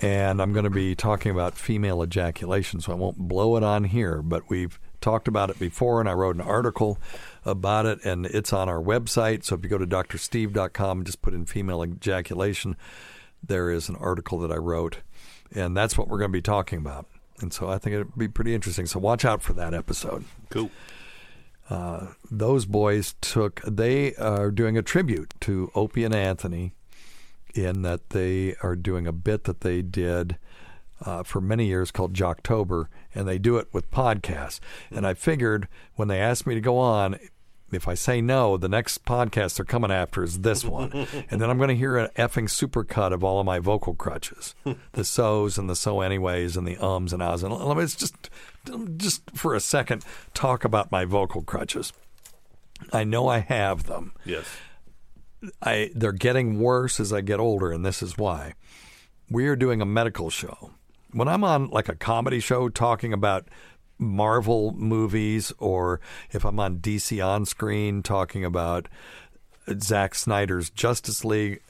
and I'm going to be talking about female ejaculation, so I won't blow it on here, but we've talked about it before, and I wrote an article about it, and it's on our website. So if you go to drsteve.com and just put in female ejaculation, there is an article that I wrote, and that's what we're going to be talking about. And so I think it'd be pretty interesting. So watch out for that episode. Cool. Uh, those boys took, they are doing a tribute to Opie and Anthony in that they are doing a bit that they did uh, for many years called Jocktober, and they do it with podcasts. And I figured when they asked me to go on, if I say no, the next podcast they're coming after is this one. and then I'm going to hear an effing supercut of all of my vocal crutches the so's and the so anyways and the ums and ahs. And it's just, just for a second talk about my vocal crutches. I know I have them. Yes. I they're getting worse as I get older, and this is why. We are doing a medical show. When I'm on like a comedy show talking about Marvel movies, or if I'm on DC on screen talking about Zack Snyder's Justice League,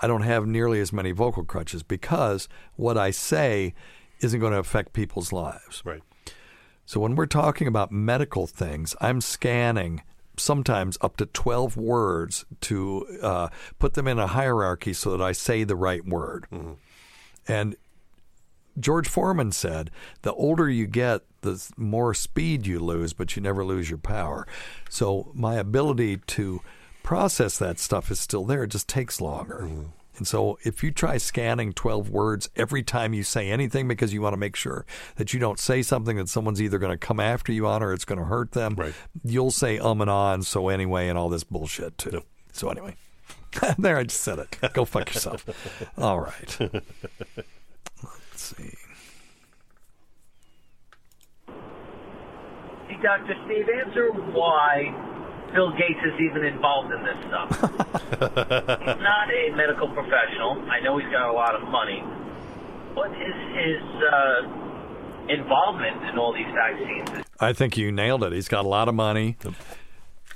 I don't have nearly as many vocal crutches because what I say isn't going to affect people's lives. Right. So when we're talking about medical things, I'm scanning sometimes up to 12 words to uh, put them in a hierarchy so that I say the right word. Mm-hmm. And George Foreman said, the older you get, the more speed you lose, but you never lose your power. So my ability to process that stuff is still there. It just takes longer. And so if you try scanning 12 words every time you say anything because you want to make sure that you don't say something that someone's either going to come after you on or it's going to hurt them, right. you'll say um and on, so anyway, and all this bullshit too. So anyway, there I just said it. Go fuck yourself. all right. Let's see. Hey, Dr. Steve, answer why Bill Gates is even involved in this stuff. he's not a medical professional. I know he's got a lot of money. What is his uh, involvement in all these vaccines? I think you nailed it. He's got a lot of money.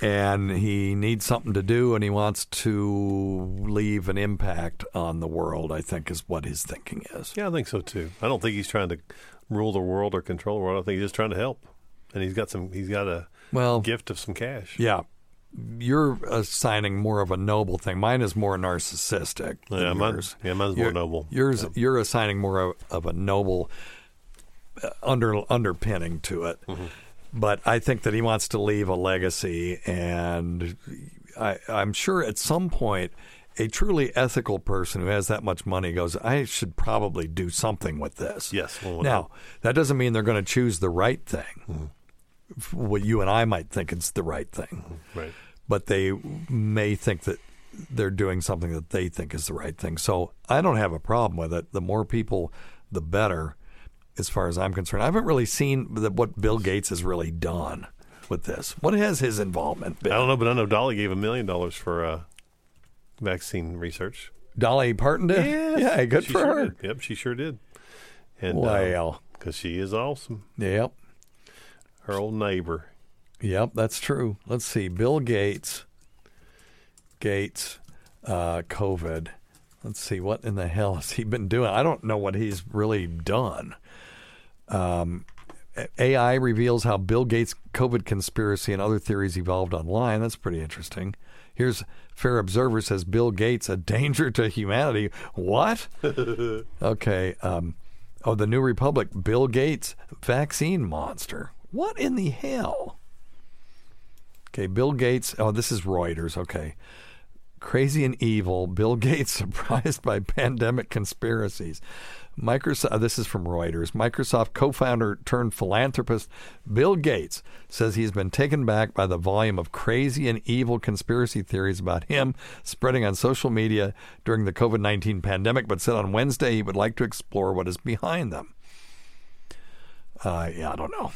And he needs something to do, and he wants to leave an impact on the world. I think is what his thinking is. Yeah, I think so too. I don't think he's trying to rule the world or control the world. I think he's just trying to help, and he's got some. He's got a well gift of some cash. Yeah, you're assigning more of a noble thing. Mine is more narcissistic. Yeah, mine, yeah, mine's you're, more noble. Yours, yeah. you're assigning more of, of a noble uh, under underpinning to it. Mm-hmm. But I think that he wants to leave a legacy, and I, I'm sure at some point. A truly ethical person who has that much money goes, I should probably do something with this. Yes. Well, now, that doesn't mean they're going to choose the right thing. Mm-hmm. What you and I might think is the right thing. Right but they may think that they're doing something that they think is the right thing. So I don't have a problem with it. The more people, the better, as far as I'm concerned. I haven't really seen the, what Bill Gates has really done with this. What has his involvement been? I don't know, but I know Dolly gave a million dollars for uh, vaccine research. Dolly Parton did? Yes. Yeah, good she for sure her. Did. Yep, she sure did. And well, because uh, she is awesome. Yep. Her old neighbor. Yep, that's true. Let's see. Bill Gates, Gates, uh, COVID. Let's see. What in the hell has he been doing? I don't know what he's really done. Um, AI reveals how Bill Gates' COVID conspiracy and other theories evolved online. That's pretty interesting. Here's Fair Observer says Bill Gates a danger to humanity. What? okay. Um, oh, the New Republic. Bill Gates vaccine monster. What in the hell? Okay, Bill Gates. Oh, this is Reuters. Okay. Crazy and evil. Bill Gates surprised by pandemic conspiracies. Microsoft. This is from Reuters. Microsoft co-founder turned philanthropist Bill Gates says he's been taken back by the volume of crazy and evil conspiracy theories about him spreading on social media during the COVID-19 pandemic, but said on Wednesday he would like to explore what is behind them. Uh, yeah, I don't know.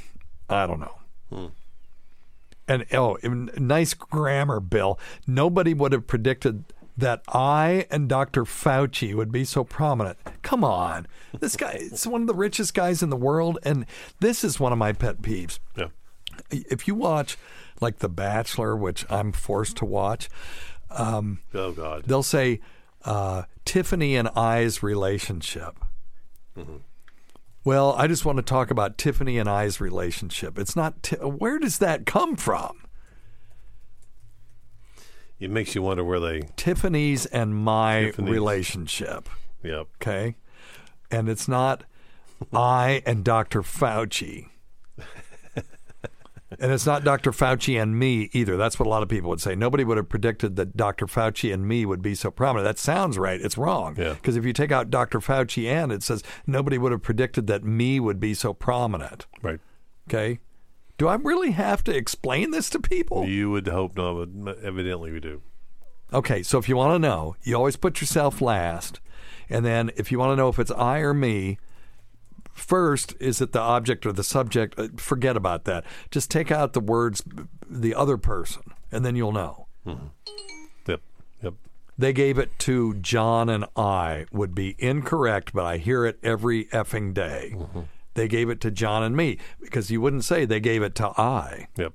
I don't know. Hmm. And oh, nice grammar, Bill. Nobody would have predicted that I and Dr. Fauci would be so prominent. Come on. This guy is one of the richest guys in the world. And this is one of my pet peeves. Yeah. If you watch like The Bachelor, which I'm forced to watch, um, oh, God. They'll say uh, Tiffany and I's relationship. Well, I just want to talk about Tiffany and I's relationship. It's not. Ti- Where does that come from? It makes you wonder where they. Tiffany's and my Tiffany's. relationship. Yep. Okay. And it's not I and Dr. Fauci. And it's not Dr. Fauci and me either. That's what a lot of people would say. Nobody would have predicted that Dr. Fauci and me would be so prominent. That sounds right. It's wrong. Yeah. Because if you take out Dr. Fauci and it says nobody would have predicted that me would be so prominent. Right. Okay. Do I really have to explain this to people? You would hope not, but evidently we do. Okay, so if you want to know, you always put yourself last. And then if you want to know if it's I or me, first, is it the object or the subject? Uh, Forget about that. Just take out the words, the other person, and then you'll know. Yep. Yep. They gave it to John and I would be incorrect, but I hear it every effing day. They gave it to John and me because you wouldn't say they gave it to I. Yep.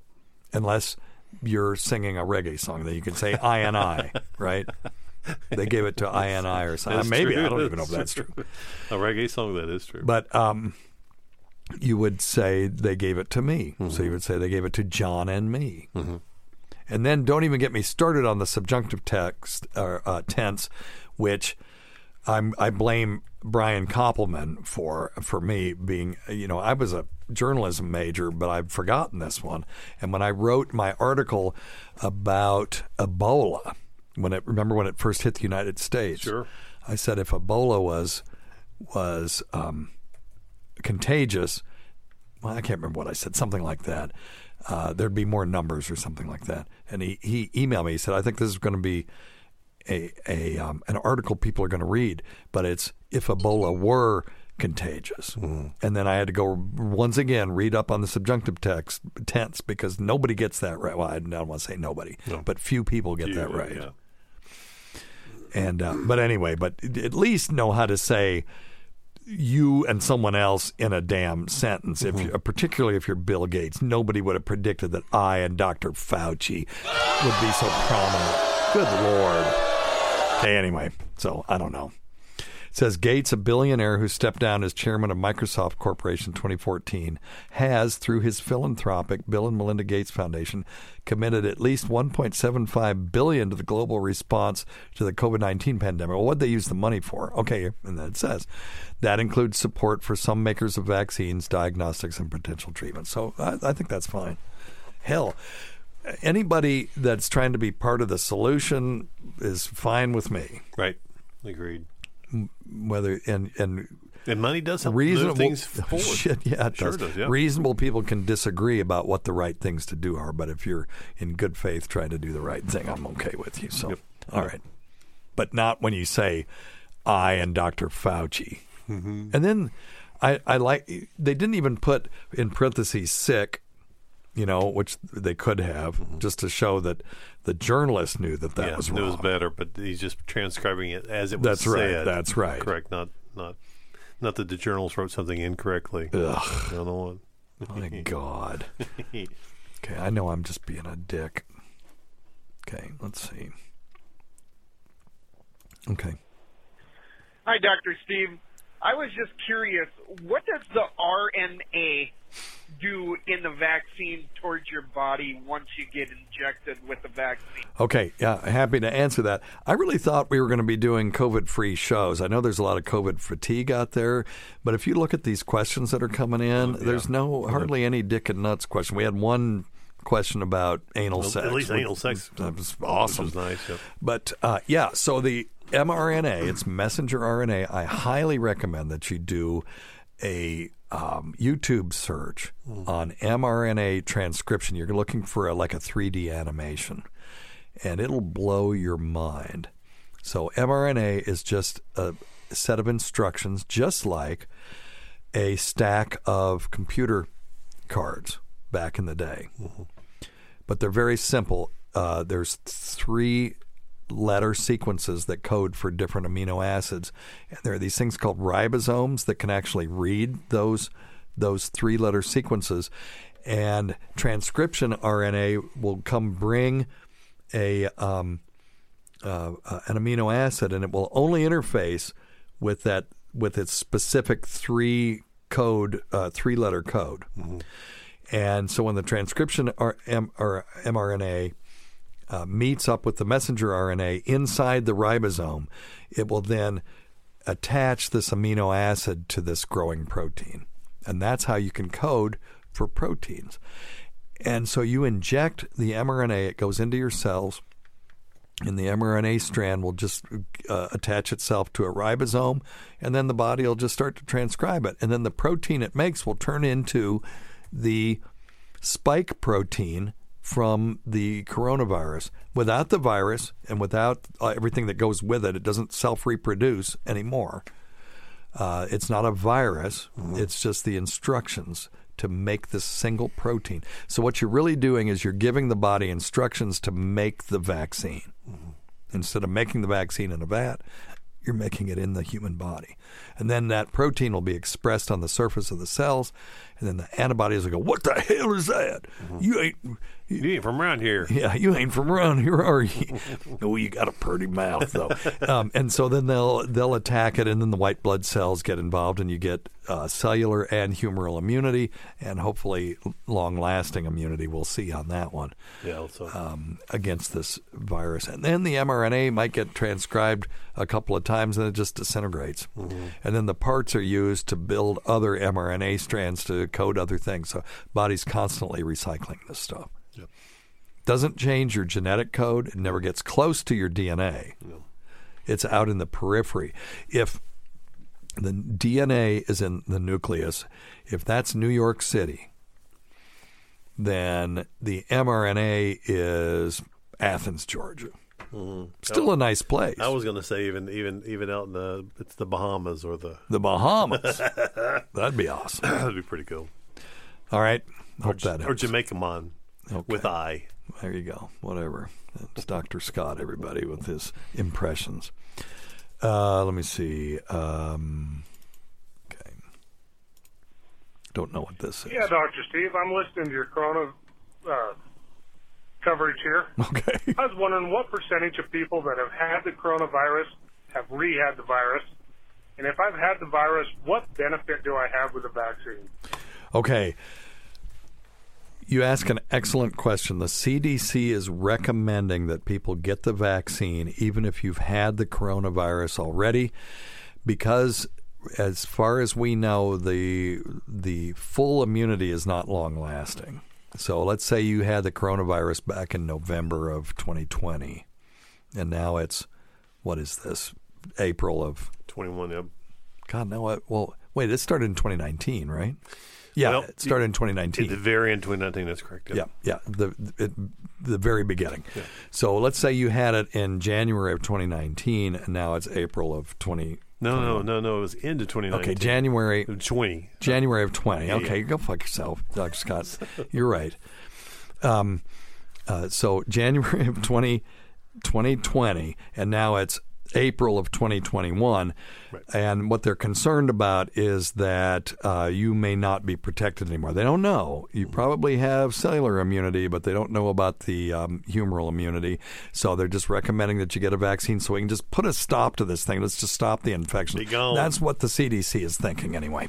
Unless you're singing a reggae song that you can say I and I, right? They gave it to I and I or something. Maybe true. I don't even know if that's true. A reggae song that is true. But um, you would say they gave it to me. So you would say they gave it to John and me. And then don't even get me started on the subjunctive text or uh, tense, which I'm I blame Brian Koppelman for for me being you know I was a journalism major, but I've forgotten this one. And when I wrote my article about Ebola, when it remember when it first hit the United States, Sure. I said if Ebola was was um, contagious, well, I can't remember what I said, something like that. Uh, there'd be more numbers or something like that. And he, he emailed me. He said, "I think this is going to be a a um, an article people are going to read, but it's if Ebola were contagious." And then I had to go once again read up on the subjunctive text tense because nobody gets that right. Well, I don't want to say nobody, but few people get Few, that right. yeah. And uh, but anyway, but at least know how to say you and someone else in a damn sentence. If you, particularly if you're Bill Gates, nobody would have predicted that I and Dr. Fauci would be so prominent. Good lord. Okay, anyway, so I don't know. Says Gates, a billionaire who stepped down as chairman of Microsoft Corporation in 2014, has, through his philanthropic Bill and Melinda Gates Foundation, committed at least 1.75 billion to the global response to the COVID-19 pandemic. Well, what they use the money for? Okay, and then it says that includes support for some makers of vaccines, diagnostics, and potential treatments. So I, I think that's fine. Hell, anybody that's trying to be part of the solution is fine with me. Right. Agreed. Whether and and And money does help reasonable things forward. Shit, yeah, it Sure does. does, yeah. Reasonable people can disagree about what the right things to do are, but if you're in good faith trying to do the right thing, I'm okay with you. So, all right, but not when you say I and Dr. Fauci, Mhm. and then I, I like they didn't even put in parentheses sic. You know, which they could have, just to show that the journalist knew that that yeah, was it was better, but he's just transcribing it as it was That's right, said. that's right. Correct. Not not not that the journalist wrote something incorrectly. Ugh. I don't know. My God. Okay, I know I'm just being a dick. Okay, let's see. Okay. Hi, Dr. Steve. I was just curious, what does the RNA do in the vaccine towards your body once you get injected with the vaccine? Okay, yeah, happy to answer that. I really thought we were going to be doing COVID free shows. I know there's a lot of COVID fatigue out there, but if you look at these questions that are coming in, there's no hardly any dick and nuts question. We had one question about anal Well, sex. at least which- anal sex. That was awesome. Which was nice. Yep. But uh, yeah, so the mRNA, it's messenger RNA. I highly recommend that you do a um, YouTube search on mRNA transcription. You're looking for a, like a 3D animation, and it'll blow your mind. So mRNA is just a set of instructions, just like a stack of computer cards back in the day but they're very simple. Uh, there's three letter sequences that code for different amino acids, and there are these things called ribosomes that can actually read those those three letter sequences. And transcription RNA will come bring a um, uh, uh, an amino acid, and it will only interface with that with its specific three code, uh, three letter code. And so when the transcription or, M, or mRNA uh, meets up with the messenger RNA inside the ribosome, it will then attach this amino acid to this growing protein. And that's how you can code for proteins. And so you inject the mRNA, it goes into your cells, and the mRNA strand will just uh, attach itself to a ribosome, and then the body will just start to transcribe it. And then the protein it makes will turn into the spike protein from the coronavirus. Without the virus and without uh, everything that goes with it, it doesn't self reproduce anymore. Uh, it's not a virus, it's just the instructions to make this single protein. So, what you're really doing is you're giving the body instructions to make the vaccine. Instead of making the vaccine in a vat, you're making it in the human body. And then that protein will be expressed on the surface of the cells, and then the antibodies will go, What the hell is that? You ain't. You ain't from around here. Yeah, you ain't from around here, are you? oh, you got a pretty mouth, though. um, and so then they'll they'll attack it, and then the white blood cells get involved, and you get uh, cellular and humoral immunity, and hopefully long lasting immunity. We'll see on that one Yeah. Um, against this virus. And then the mRNA might get transcribed a couple of times and it just disintegrates. And then the parts are used to build other mRNA strands to code other things. So body's constantly recycling this stuff. Yep. Doesn't change your genetic code. It never gets close to your DNA. It's out in the periphery. If the DNA is in the nucleus, if that's New York City, then the mRNA is Athens, Georgia. Still a nice place. I was going to say even even even out in the it's the Bahamas or the The Bahamas. That'd be awesome. That'd be pretty cool. All right. Or, Hope that or. Jamaica Mon with I. There you go. Whatever. It's Dr. Scott, everybody, with his impressions. Uh, let me see. Um, okay. Don't know what this is. Yeah, Dr. Steve, I'm listening to your Corona uh, coverage here. Okay. I was wondering what percentage of people that have had the coronavirus have re-had the virus, and if I've had the virus, what benefit do I have with the vaccine? Okay. You ask an excellent question. The CDC is recommending that people get the vaccine even if you've had the coronavirus already because as far as we know the the full immunity is not long lasting. So let's say you had the coronavirus back in November of 2020 and now it's what is this? April of 21, yep. God, no. I, well, wait, it started in 2019, right? Yeah, Well, it started in 2019. The very end 2019, that's correct. Yeah, yeah, the it, the very beginning. So let's say you had it in January of 2019, and now it's April of 20. No, no, no, no. It was into 2019. Okay, January 20. January of 20. Yeah, okay, yeah. go fuck yourself, Dr. Scott. You're right. Um, uh, so January of 20, 2020, and now it's April of 2021. And what they're concerned about is that uh, you may not be protected anymore. They don't know. You probably have cellular immunity, but they don't know about the um, humoral immunity. So they're just recommending that you get a vaccine so we can just put a stop to this thing. Let's just stop the infection. Be gone. That's what the CDC is thinking anyway.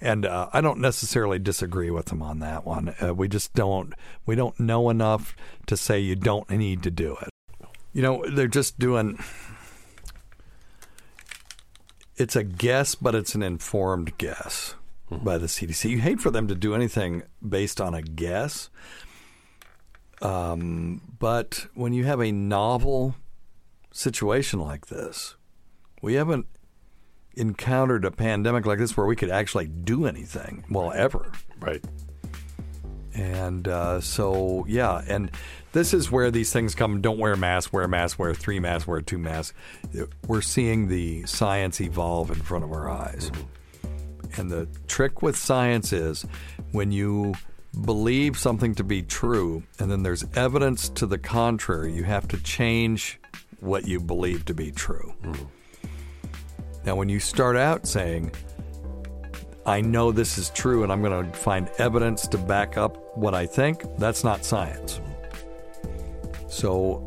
And uh, I don't necessarily disagree with them on that one. Uh, we just don't we don't know enough to say you don't need to do it. You know, they're just doing it's a guess, but it's an informed guess by the CDC. You hate for them to do anything based on a guess. Um, but when you have a novel situation like this, we haven't encountered a pandemic like this where we could actually do anything. Well, ever. Right. And uh, so, yeah, and this is where these things come. Don't wear a mask, wear a mask, wear three masks, wear two masks. We're seeing the science evolve in front of our eyes. And the trick with science is when you believe something to be true and then there's evidence to the contrary, you have to change what you believe to be true. Now, when you start out saying, I know this is true and I'm going to find evidence to back up what I think, that's not science. So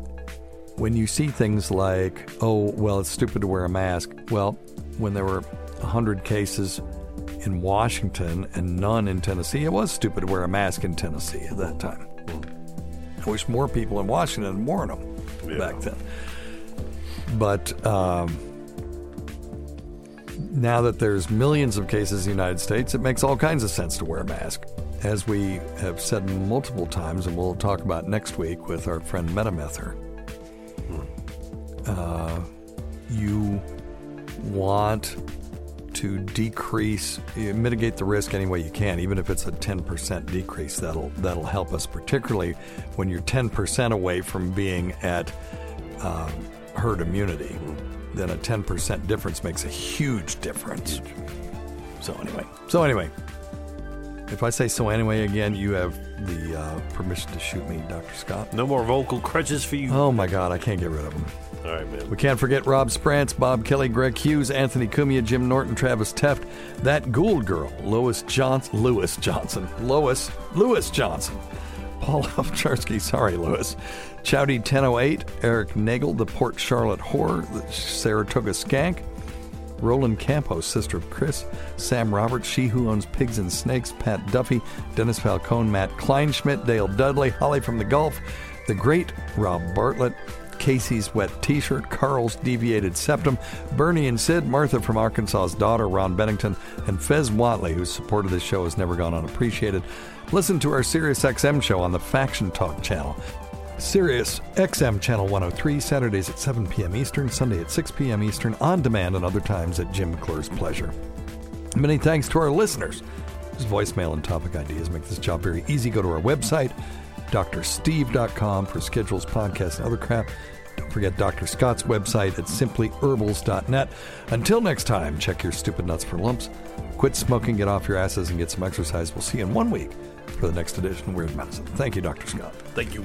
when you see things like, oh, well, it's stupid to wear a mask, well, when there were 100 cases in Washington and none in Tennessee. It was stupid to wear a mask in Tennessee at that time. I wish more people in Washington had worn them back then. But um, now that there's millions of cases in the United States, it makes all kinds of sense to wear a mask. As we have said multiple times, and we'll talk about next week with our friend Metamether, uh, you want to decrease, mitigate the risk any way you can, even if it's a 10% decrease. That'll that'll help us, particularly when you're 10% away from being at um, herd immunity. Then a 10% difference makes a huge difference. So anyway, so anyway, if I say so anyway again, you have the uh, permission to shoot me, Dr. Scott. No more vocal crutches for you. Oh my God, I can't get rid of them. All right, man. We can't forget Rob Sprance, Bob Kelly, Greg Hughes, Anthony Cumia, Jim Norton, Travis Teft, that Gould girl, Lois Johnson, Lewis Johnson, Lois, Lewis Johnson, Paul Hofcharsky, sorry, Lewis, Chowdy 1008, Eric Nagel, the Port Charlotte Whore, the Saratoga Skank, Roland Campos, sister of Chris, Sam Roberts, She Who Owns Pigs and Snakes, Pat Duffy, Dennis Falcone, Matt Kleinschmidt, Dale Dudley, Holly from the Gulf, the great Rob Bartlett, Casey's Wet T-Shirt, Carl's Deviated Septum, Bernie and Sid, Martha from Arkansas's daughter, Ron Bennington, and Fez Whatley, whose support of this show has never gone unappreciated. Listen to our Sirius XM show on the Faction Talk channel. Sirius XM Channel 103, Saturdays at 7 p.m. Eastern, Sunday at 6 p.m. Eastern, on demand, and other times at Jim McClure's pleasure. Many thanks to our listeners voicemail and topic ideas make this job very easy. Go to our website, drsteve.com, for schedules, podcasts, and other crap. Don't forget Dr. Scott's website at simplyherbals.net. Until next time, check your stupid nuts for lumps. Quit smoking, get off your asses, and get some exercise. We'll see you in one week for the next edition of Weird Medicine. Thank you, Dr. Scott. Thank you.